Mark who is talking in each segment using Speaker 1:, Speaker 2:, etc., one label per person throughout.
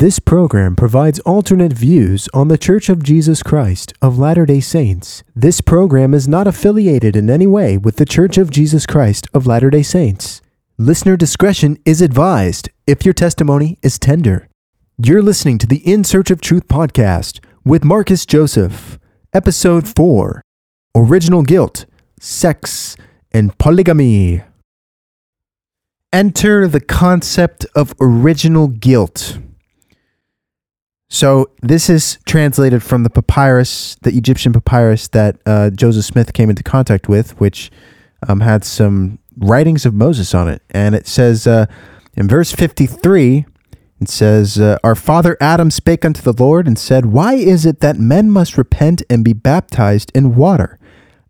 Speaker 1: This program provides alternate views on The Church of Jesus Christ of Latter day Saints. This program is not affiliated in any way with The Church of Jesus Christ of Latter day Saints. Listener discretion is advised if your testimony is tender. You're listening to the In Search of Truth podcast with Marcus Joseph, Episode 4 Original Guilt, Sex, and Polygamy. Enter the concept of original guilt. So, this is translated from the papyrus, the Egyptian papyrus that uh, Joseph Smith came into contact with, which um, had some writings of Moses on it. And it says uh, in verse 53, it says, uh, Our father Adam spake unto the Lord and said, Why is it that men must repent and be baptized in water?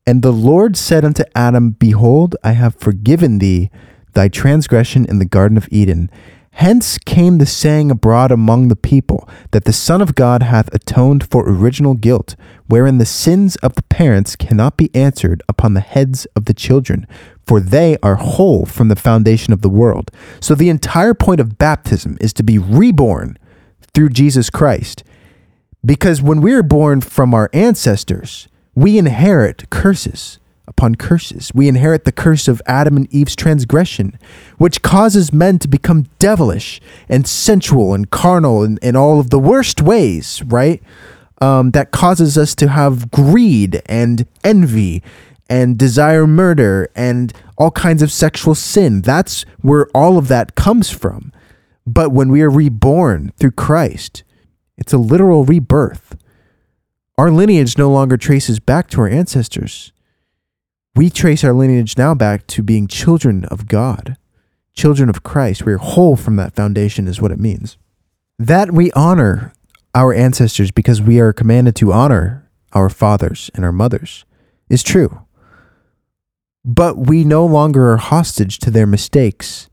Speaker 1: And the Lord said unto Adam, Behold, I have forgiven thee thy transgression in the Garden of Eden. Hence came the saying abroad among the people that the Son of God hath atoned for original guilt, wherein the sins of the parents cannot be answered upon the heads of the children, for they are whole from the foundation of the world. So the entire point of baptism is to be reborn through Jesus Christ. Because when we are born from our ancestors, we inherit curses upon curses. We inherit the curse of Adam and Eve's transgression, which causes men to become devilish and sensual and carnal in, in all of the worst ways, right? Um, that causes us to have greed and envy and desire murder and all kinds of sexual sin. That's where all of that comes from. But when we are reborn through Christ, it's a literal rebirth. Our lineage no longer traces back to our ancestors we trace our lineage now back to being children of God, children of Christ. We're whole from that foundation, is what it means. That we honor our ancestors because we are commanded to honor our fathers and our mothers is true. But we no longer are hostage to their mistakes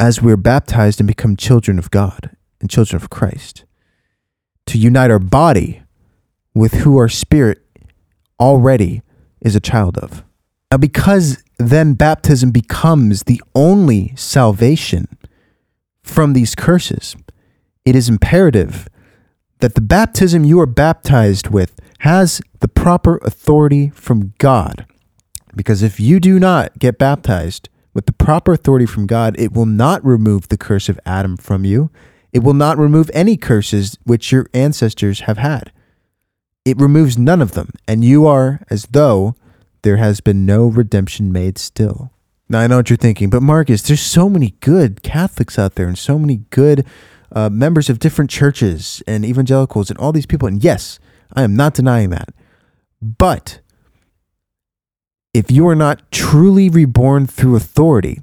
Speaker 1: as we're baptized and become children of God and children of Christ. To unite our body with who our spirit already is a child of. Now, because then baptism becomes the only salvation from these curses, it is imperative that the baptism you are baptized with has the proper authority from God. Because if you do not get baptized with the proper authority from God, it will not remove the curse of Adam from you. It will not remove any curses which your ancestors have had. It removes none of them, and you are as though there has been no redemption made still. Now, I know what you're thinking, but Marcus, there's so many good Catholics out there and so many good uh, members of different churches and evangelicals and all these people. And yes, I am not denying that. But if you are not truly reborn through authority,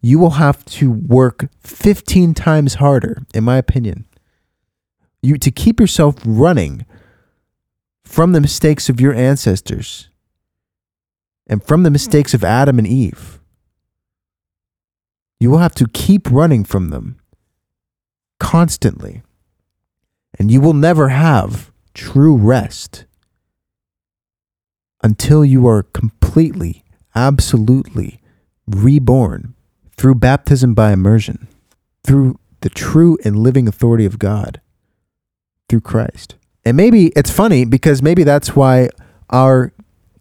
Speaker 1: you will have to work 15 times harder, in my opinion, you to keep yourself running from the mistakes of your ancestors and from the mistakes of Adam and Eve. You will have to keep running from them constantly, and you will never have true rest until you are completely, absolutely reborn through baptism by immersion, through the true and living authority of God, through Christ. And maybe it's funny because maybe that's why our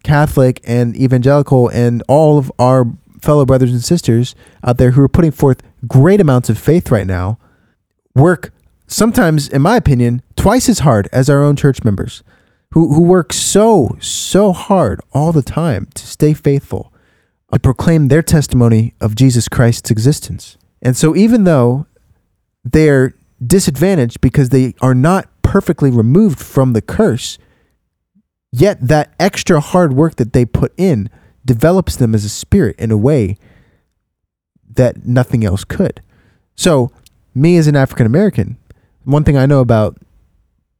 Speaker 1: Catholic and evangelical and all of our fellow brothers and sisters out there who are putting forth great amounts of faith right now work sometimes, in my opinion, twice as hard as our own church members who, who work so, so hard all the time to stay faithful, to proclaim their testimony of Jesus Christ's existence. And so, even though they're disadvantaged because they are not perfectly removed from the curse, yet that extra hard work that they put in develops them as a spirit in a way that nothing else could. So, me as an African American, one thing I know about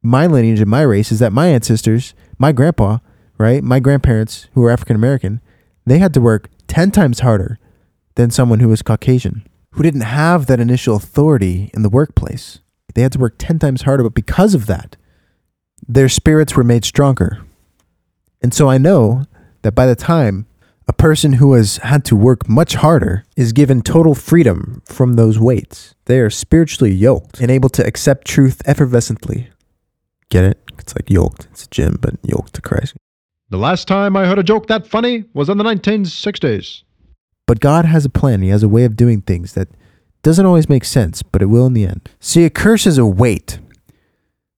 Speaker 1: my lineage and my race is that my ancestors, my grandpa, right, my grandparents who were African American, they had to work 10 times harder than someone who was Caucasian, who didn't have that initial authority in the workplace. They had to work 10 times harder, but because of that, their spirits were made stronger. And so I know that by the time a person who has had to work much harder is given total freedom from those weights. They are spiritually yoked and able to accept truth effervescently. Get it? It's like yoked. It's a gym, but yoked to Christ.
Speaker 2: The last time I heard a joke that funny was in the 1960s.
Speaker 1: But God has a plan. He has a way of doing things that doesn't always make sense, but it will in the end. See, a curse is a weight.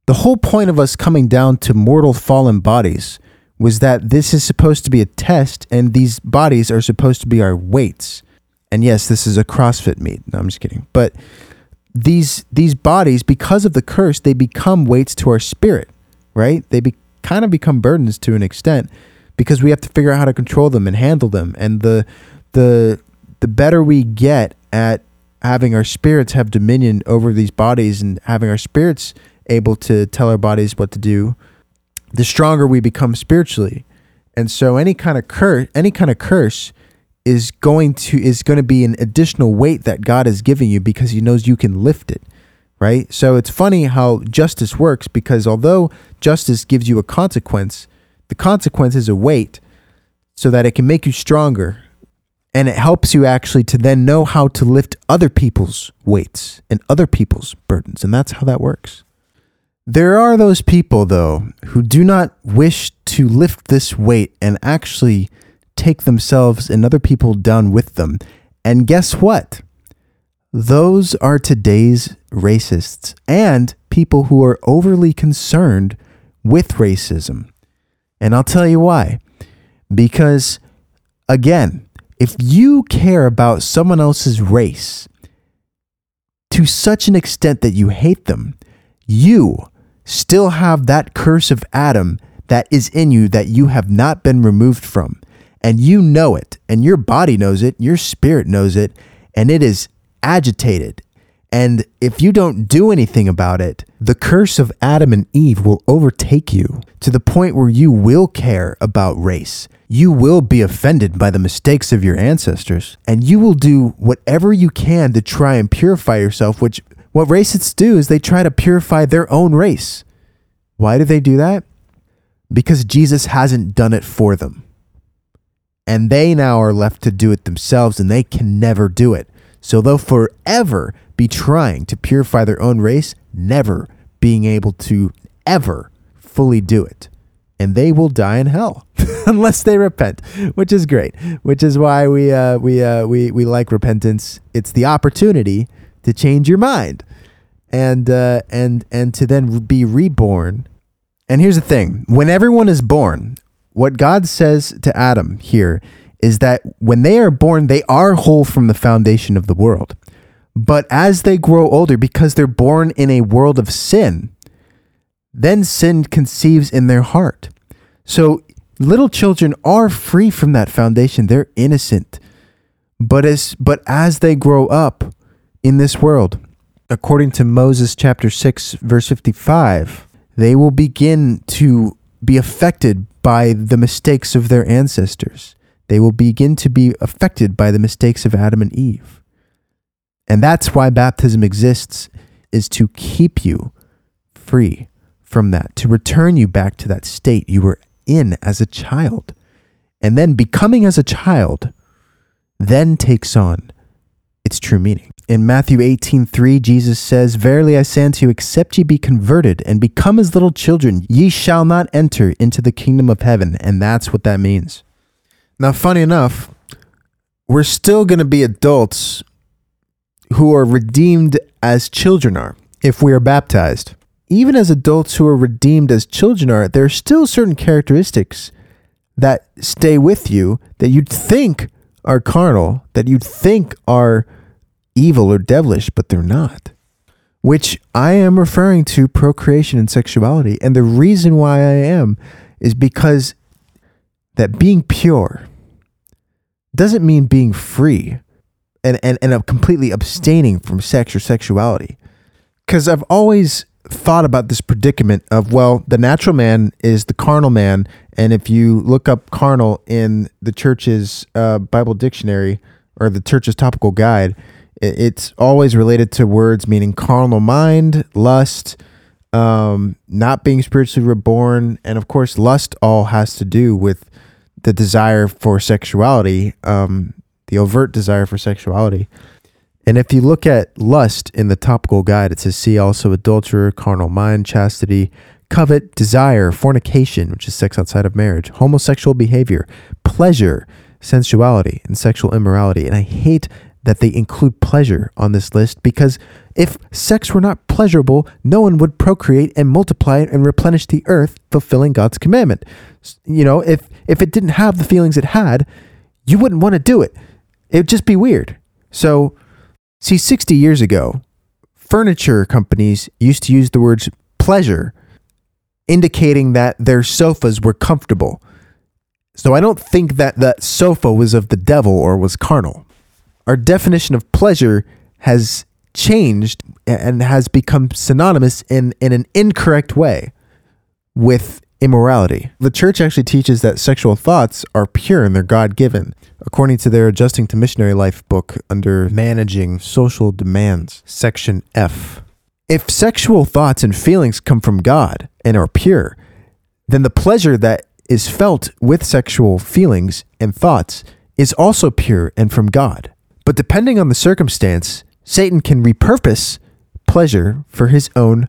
Speaker 1: The whole point of us coming down to mortal fallen bodies was that this is supposed to be a test and these bodies are supposed to be our weights. And yes, this is a CrossFit meet. No, I'm just kidding. But these these bodies, because of the curse, they become weights to our spirit, right? They be, kind of become burdens to an extent because we have to figure out how to control them and handle them. And the the the better we get at having our spirits have dominion over these bodies and having our spirits able to tell our bodies what to do, the stronger we become spiritually. And so any kind of curse, any kind of curse is going to is going to be an additional weight that God is giving you because he knows you can lift it. Right? So it's funny how justice works because although justice gives you a consequence, the consequence is a weight so that it can make you stronger and it helps you actually to then know how to lift other people's weights and other people's burdens and that's how that works. There are those people, though, who do not wish to lift this weight and actually take themselves and other people down with them. And guess what? Those are today's racists and people who are overly concerned with racism. And I'll tell you why. Because, again, if you care about someone else's race to such an extent that you hate them, you still have that curse of Adam that is in you that you have not been removed from. And you know it, and your body knows it, your spirit knows it, and it is agitated. And if you don't do anything about it, the curse of Adam and Eve will overtake you to the point where you will care about race. You will be offended by the mistakes of your ancestors, and you will do whatever you can to try and purify yourself, which what racists do is they try to purify their own race. Why do they do that? Because Jesus hasn't done it for them. And they now are left to do it themselves and they can never do it. So they'll forever be trying to purify their own race, never being able to ever fully do it. And they will die in hell unless they repent, which is great. Which is why we uh, we uh, we we like repentance. It's the opportunity to change your mind and uh, and and to then be reborn. And here's the thing: when everyone is born, what God says to Adam here is that when they are born, they are whole from the foundation of the world. But as they grow older, because they're born in a world of sin, then sin conceives in their heart. So little children are free from that foundation; they're innocent. But as but as they grow up, in this world. According to Moses chapter 6 verse 55, they will begin to be affected by the mistakes of their ancestors. They will begin to be affected by the mistakes of Adam and Eve. And that's why baptism exists is to keep you free from that, to return you back to that state you were in as a child. And then becoming as a child then takes on its true meaning. In Matthew 18:3, Jesus says, "Verily I say unto you, except ye be converted and become as little children, ye shall not enter into the kingdom of heaven." And that's what that means. Now, funny enough, we're still going to be adults who are redeemed as children are if we are baptized. Even as adults who are redeemed as children are, there are still certain characteristics that stay with you that you'd think are carnal, that you'd think are evil or devilish, but they're not. Which I am referring to procreation and sexuality. And the reason why I am is because that being pure doesn't mean being free and, and, and completely abstaining from sex or sexuality. Because I've always thought about this predicament of, well, the natural man is the carnal man. And if you look up carnal in the church's uh, Bible dictionary or the church's topical guide, it's always related to words meaning carnal mind, lust, um, not being spiritually reborn, and of course, lust all has to do with the desire for sexuality, um, the overt desire for sexuality. And if you look at lust in the topical guide, it says, see also adulterer, carnal mind, chastity, covet, desire, fornication, which is sex outside of marriage, homosexual behavior, pleasure, sensuality, and sexual immorality. And I hate that they include pleasure on this list because if sex were not pleasurable, no one would procreate and multiply and replenish the earth, fulfilling God's commandment. You know, if if it didn't have the feelings it had, you wouldn't want to do it. It'd just be weird. So, see, 60 years ago, furniture companies used to use the words pleasure, indicating that their sofas were comfortable. So I don't think that that sofa was of the devil or was carnal. Our definition of pleasure has changed and has become synonymous in, in an incorrect way with immorality. The church actually teaches that sexual thoughts are pure and they're God given, according to their Adjusting to Missionary Life book under Managing Social Demands, section F. If sexual thoughts and feelings come from God and are pure, then the pleasure that is felt with sexual feelings and thoughts is also pure and from God. But depending on the circumstance, Satan can repurpose pleasure for his own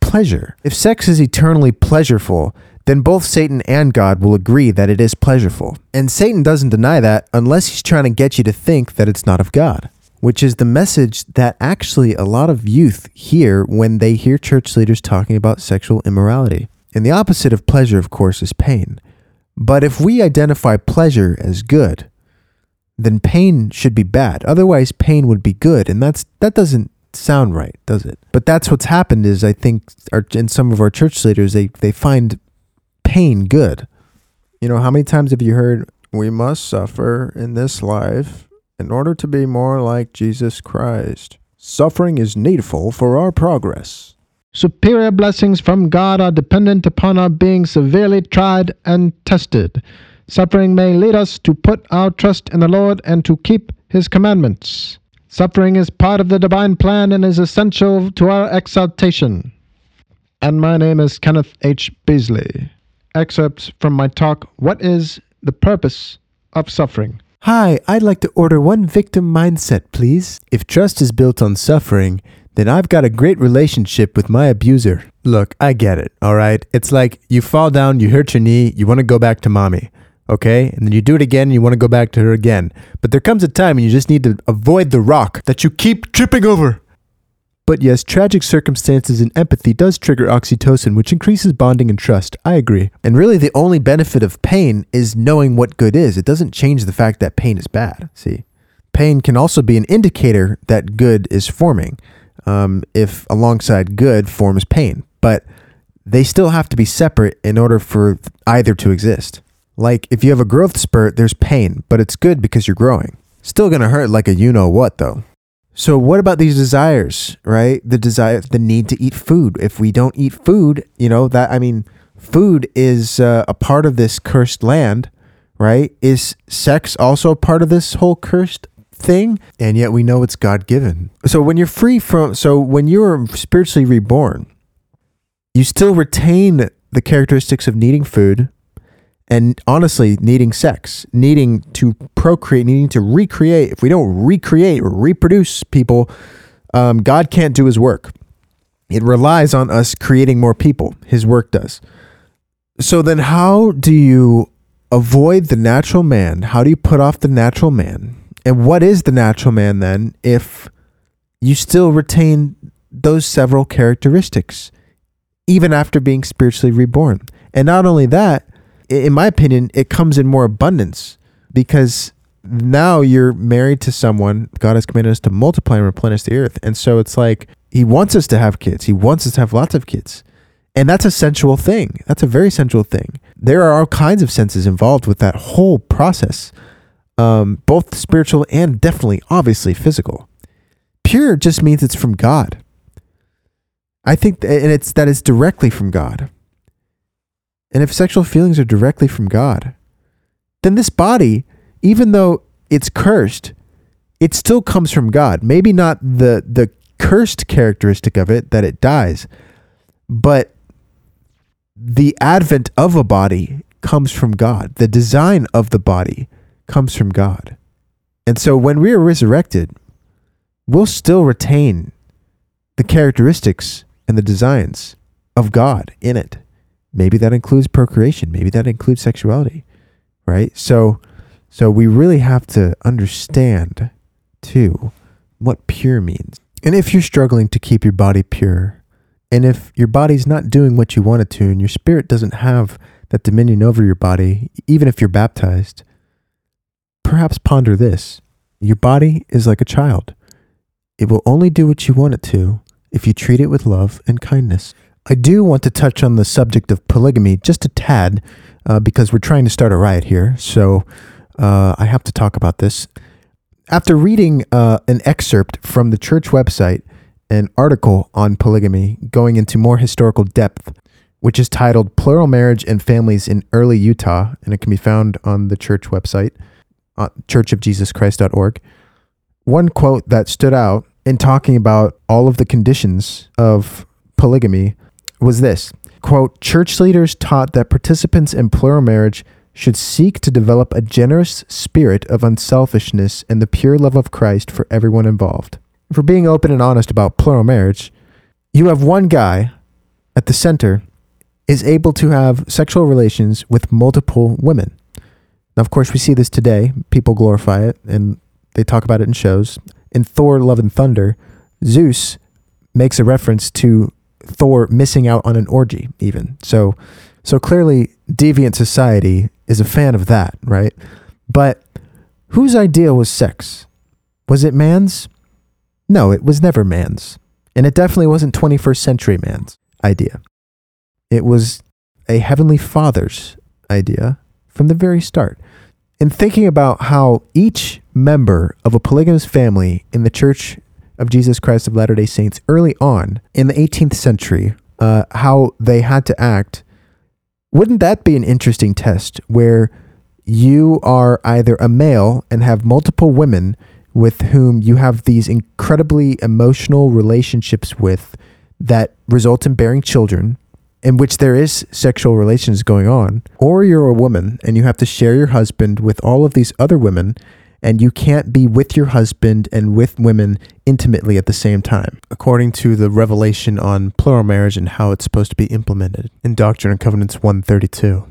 Speaker 1: pleasure. If sex is eternally pleasureful, then both Satan and God will agree that it is pleasureful. And Satan doesn't deny that unless he's trying to get you to think that it's not of God, which is the message that actually a lot of youth hear when they hear church leaders talking about sexual immorality. And the opposite of pleasure, of course, is pain. But if we identify pleasure as good, then pain should be bad. Otherwise, pain would be good, and that's that doesn't sound right, does it? But that's what's happened. Is I think our, in some of our church leaders, they they find pain good. You know, how many times have you heard, "We must suffer in this life in order to be more like Jesus Christ"? Suffering is needful for our progress.
Speaker 2: Superior blessings from God are dependent upon our being severely tried and tested. Suffering may lead us to put our trust in the Lord and to keep His commandments. Suffering is part of the divine plan and is essential to our exaltation. And my name is Kenneth H. Beasley. Excerpts from my talk, What is the Purpose of Suffering?
Speaker 1: Hi, I'd like to order one victim mindset, please. If trust is built on suffering, then I've got a great relationship with my abuser. Look, I get it, all right? It's like you fall down, you hurt your knee, you want to go back to mommy okay? And then you do it again and you want to go back to her again. But there comes a time when you just need to avoid the rock that you keep tripping over. But yes, tragic circumstances and empathy does trigger oxytocin, which increases bonding and trust. I agree. And really, the only benefit of pain is knowing what good is. It doesn't change the fact that pain is bad. See, pain can also be an indicator that good is forming, um, if alongside good forms pain. But they still have to be separate in order for either to exist. Like if you have a growth spurt, there's pain, but it's good because you're growing. Still gonna hurt like a you know what though. So what about these desires, right? The desire, the need to eat food. If we don't eat food, you know that I mean, food is uh, a part of this cursed land, right? Is sex also a part of this whole cursed thing? And yet we know it's God given. So when you're free from, so when you're spiritually reborn, you still retain the characteristics of needing food, and honestly needing sex, needing to procreate, needing to recreate. If we don't recreate or reproduce people, um, God can't do his work. It relies on us creating more people. His work does. So then, how do you avoid the natural man? How do you put off the natural man? And what is the natural man then if you still retain those several characteristics, even after being spiritually reborn? And not only that, in my opinion, it comes in more abundance because now you're married to someone. God has commanded us to multiply and replenish the earth. And so it's like He wants us to have kids. He wants us to have lots of kids. And that's a sensual thing. That's a very sensual thing. There are all kinds of senses involved with that whole process, um, both spiritual and definitely, obviously, physical. Pure just means it's from God. I think, and it's that it's directly from God. And if sexual feelings are directly from God, then this body, even though it's cursed, it still comes from God. Maybe not the the cursed characteristic of it that it dies, but the advent of a body comes from God. The design of the body comes from God. And so when we are resurrected, we'll still retain the characteristics and the designs of God in it. Maybe that includes procreation, maybe that includes sexuality, right? So so we really have to understand too what pure means. And if you're struggling to keep your body pure, and if your body's not doing what you want it to, and your spirit doesn't have that dominion over your body, even if you're baptized, perhaps ponder this. Your body is like a child. It will only do what you want it to if you treat it with love and kindness. I do want to touch on the subject of polygamy just a tad uh, because we're trying to start a riot here. So uh, I have to talk about this. After reading uh, an excerpt from the church website, an article on polygamy going into more historical depth, which is titled Plural Marriage and Families in Early Utah, and it can be found on the church website, uh, churchofjesuschrist.org. One quote that stood out in talking about all of the conditions of polygamy was this quote church leaders taught that participants in plural marriage should seek to develop a generous spirit of unselfishness and the pure love of Christ for everyone involved. For being open and honest about plural marriage, you have one guy at the center is able to have sexual relations with multiple women. Now, of course, we see this today. People glorify it and they talk about it in shows. In Thor, Love and Thunder, Zeus makes a reference to Thor missing out on an orgy, even. So, so clearly, deviant society is a fan of that, right? But whose idea was sex? Was it man's? No, it was never man's. And it definitely wasn't 21st century man's idea. It was a heavenly father's idea from the very start. In thinking about how each member of a polygamous family in the Church of Jesus Christ of Latter day Saints early on in the 18th century, uh, how they had to act wouldn't that be an interesting test where you are either a male and have multiple women with whom you have these incredibly emotional relationships with that result in bearing children in which there is sexual relations going on or you're a woman and you have to share your husband with all of these other women and you can't be with your husband and with women intimately at the same time, according to the revelation on plural marriage and how it's supposed to be implemented in Doctrine and Covenants 132.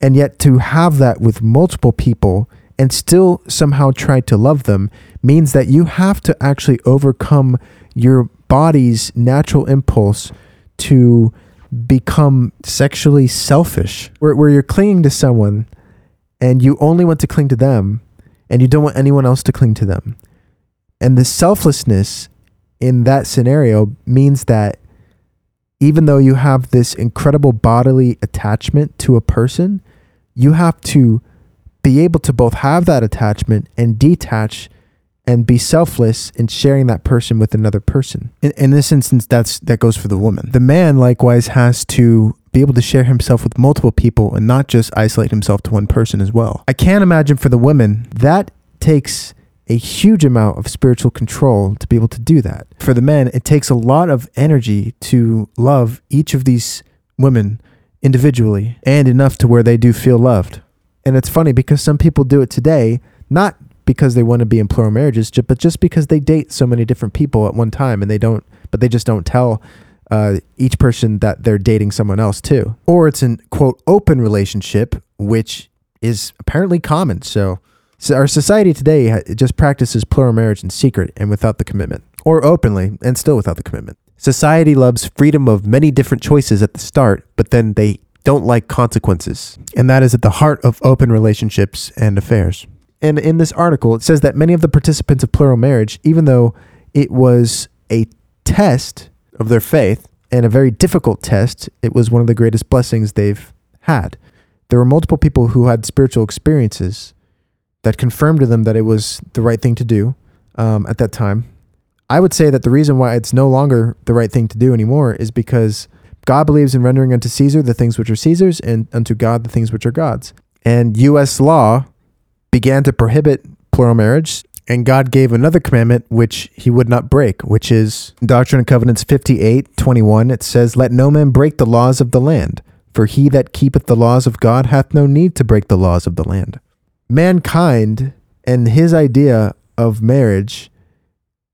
Speaker 1: And yet, to have that with multiple people and still somehow try to love them means that you have to actually overcome your body's natural impulse to become sexually selfish, where, where you're clinging to someone and you only want to cling to them and you don't want anyone else to cling to them. And the selflessness in that scenario means that even though you have this incredible bodily attachment to a person, you have to be able to both have that attachment and detach and be selfless in sharing that person with another person. In, in, this instance, that's that goes for the woman. The man likewise has to be able to share himself with multiple people and not just isolate himself to one person as well. I can't imagine for the women that takes a huge amount of spiritual control to be able to do that. For the men, it takes a lot of energy to love each of these women individually and enough to where they do feel loved. And it's funny because some people do it today, not because they want to be in plural marriages, but just because they date so many different people at one time and they don't, but they just don't tell uh, each person that they're dating someone else too. Or it's an quote open relationship, which is apparently common. So, so our society today just practices plural marriage in secret and without the commitment, or openly and still without the commitment. Society loves freedom of many different choices at the start, but then they don't like consequences. And that is at the heart of open relationships and affairs. And in this article, it says that many of the participants of plural marriage, even though it was a test of their faith and a very difficult test, it was one of the greatest blessings they've had. There were multiple people who had spiritual experiences that confirmed to them that it was the right thing to do um, at that time. I would say that the reason why it's no longer the right thing to do anymore is because God believes in rendering unto Caesar the things which are Caesar's and unto God the things which are God's. And U.S. law began to prohibit plural marriage, and God gave another commandment which he would not break, which is Doctrine and Covenants 58 21. It says, Let no man break the laws of the land, For he that keepeth the laws of God hath no need to break the laws of the land. Mankind and his idea of marriage,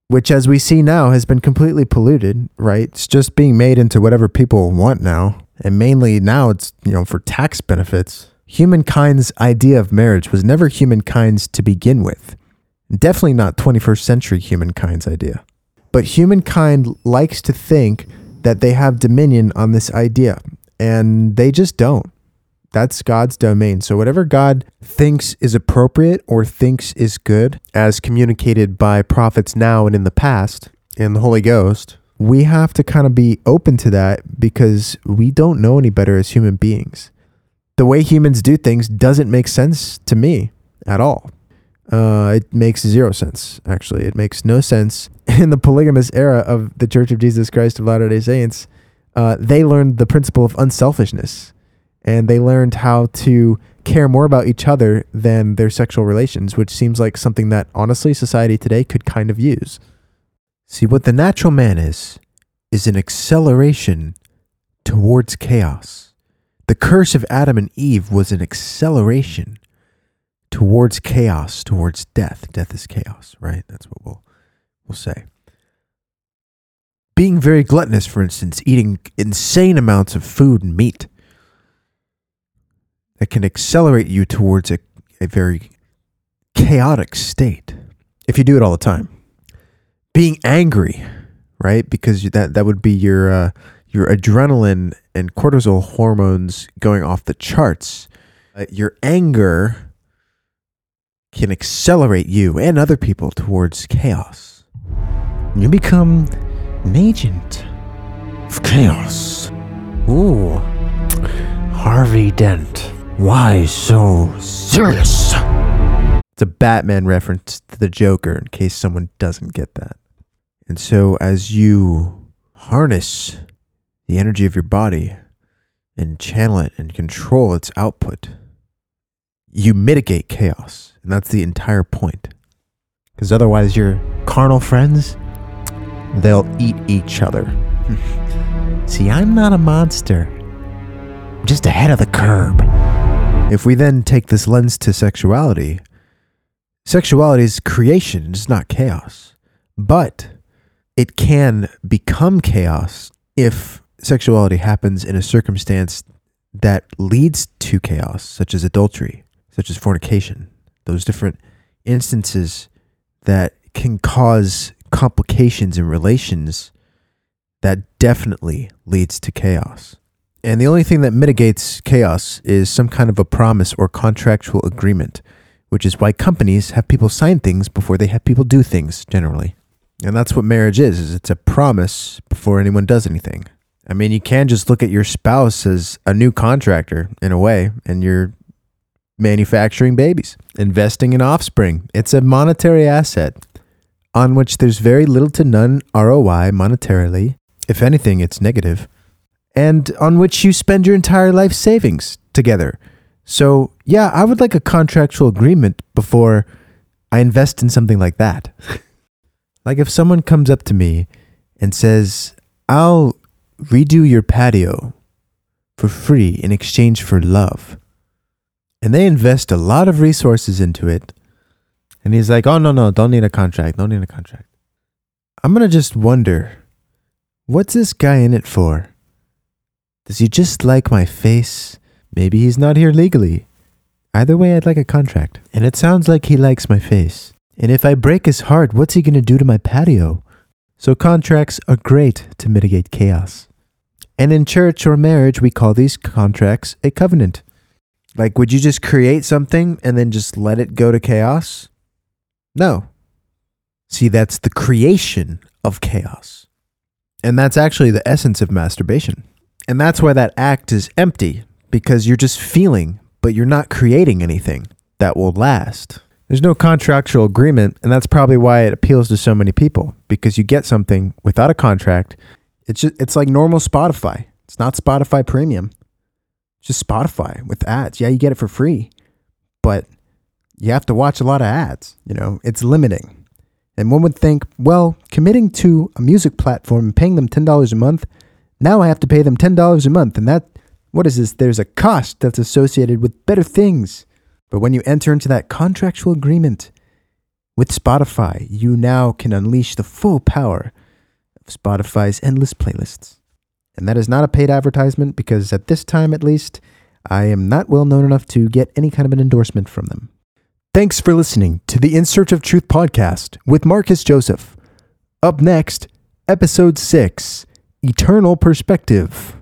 Speaker 1: which as we see now has been completely polluted, right? It's just being made into whatever people want now. And mainly now it's, you know, for tax benefits. Humankind's idea of marriage was never humankind's to begin with. Definitely not 21st century humankind's idea. But humankind likes to think that they have dominion on this idea, and they just don't. That's God's domain. So, whatever God thinks is appropriate or thinks is good, as communicated by prophets now and in the past, and the Holy Ghost, we have to kind of be open to that because we don't know any better as human beings. The way humans do things doesn't make sense to me at all. Uh, it makes zero sense, actually. It makes no sense. In the polygamous era of the Church of Jesus Christ of Latter day Saints, uh, they learned the principle of unselfishness and they learned how to care more about each other than their sexual relations, which seems like something that honestly society today could kind of use. See, what the natural man is, is an acceleration towards chaos. The curse of Adam and Eve was an acceleration towards chaos, towards death. Death is chaos, right? That's what we'll we'll say. Being very gluttonous, for instance, eating insane amounts of food and meat that can accelerate you towards a, a very chaotic state if you do it all the time. Being angry, right? Because that that would be your uh, your adrenaline and cortisol hormones going off the charts. Uh, your anger can accelerate you and other people towards chaos. You become an agent of chaos. Ooh, Harvey Dent. Why so serious? It's a Batman reference to the Joker in case someone doesn't get that. And so, as you harness the energy of your body and channel it and control its output, you mitigate chaos. And that's the entire point. Because otherwise, your carnal friends, they'll eat each other. See, I'm not a monster, I'm just ahead of the curb. If we then take this lens to sexuality, sexuality is creation, it's not chaos. But it can become chaos if sexuality happens in a circumstance that leads to chaos, such as adultery, such as fornication, those different instances that can cause complications in relations that definitely leads to chaos. And the only thing that mitigates chaos is some kind of a promise or contractual agreement, which is why companies have people sign things before they have people do things generally. And that's what marriage is, is it's a promise before anyone does anything. I mean, you can just look at your spouse as a new contractor in a way, and you're manufacturing babies, investing in offspring. It's a monetary asset on which there's very little to none ROI monetarily. If anything, it's. And on which you spend your entire life savings together. So, yeah, I would like a contractual agreement before I invest in something like that. like if someone comes up to me and says, I'll redo your patio for free in exchange for love and they invest a lot of resources into it. And he's like, oh, no, no, don't need a contract. Don't need a contract. I'm going to just wonder what's this guy in it for? Does he just like my face? Maybe he's not here legally. Either way, I'd like a contract. And it sounds like he likes my face. And if I break his heart, what's he going to do to my patio? So contracts are great to mitigate chaos. And in church or marriage, we call these contracts a covenant. Like, would you just create something and then just let it go to chaos? No. See, that's the creation of chaos. And that's actually the essence of masturbation. And that's why that act is empty, because you're just feeling, but you're not creating anything that will last. There's no contractual agreement, and that's probably why it appeals to so many people, because you get something without a contract. It's just, it's like normal Spotify. It's not Spotify Premium just Spotify with ads. Yeah, you get it for free, but you have to watch a lot of ads. You know, it's limiting. And one would think, well, committing to a music platform and paying them $10 a month, now I have to pay them $10 a month. And that What is this? There's a cost that's associated with better things. But when you enter into that contractual agreement with Spotify, you now can unleash the full power of Spotify's endless playlists. And that is not a paid advertisement because at this time at least, I am not well known enough to get any kind of an endorsement from them. Thanks for listening to the In Search of Truth podcast with Marcus Joseph. Up next, episode 6 Eternal Perspective.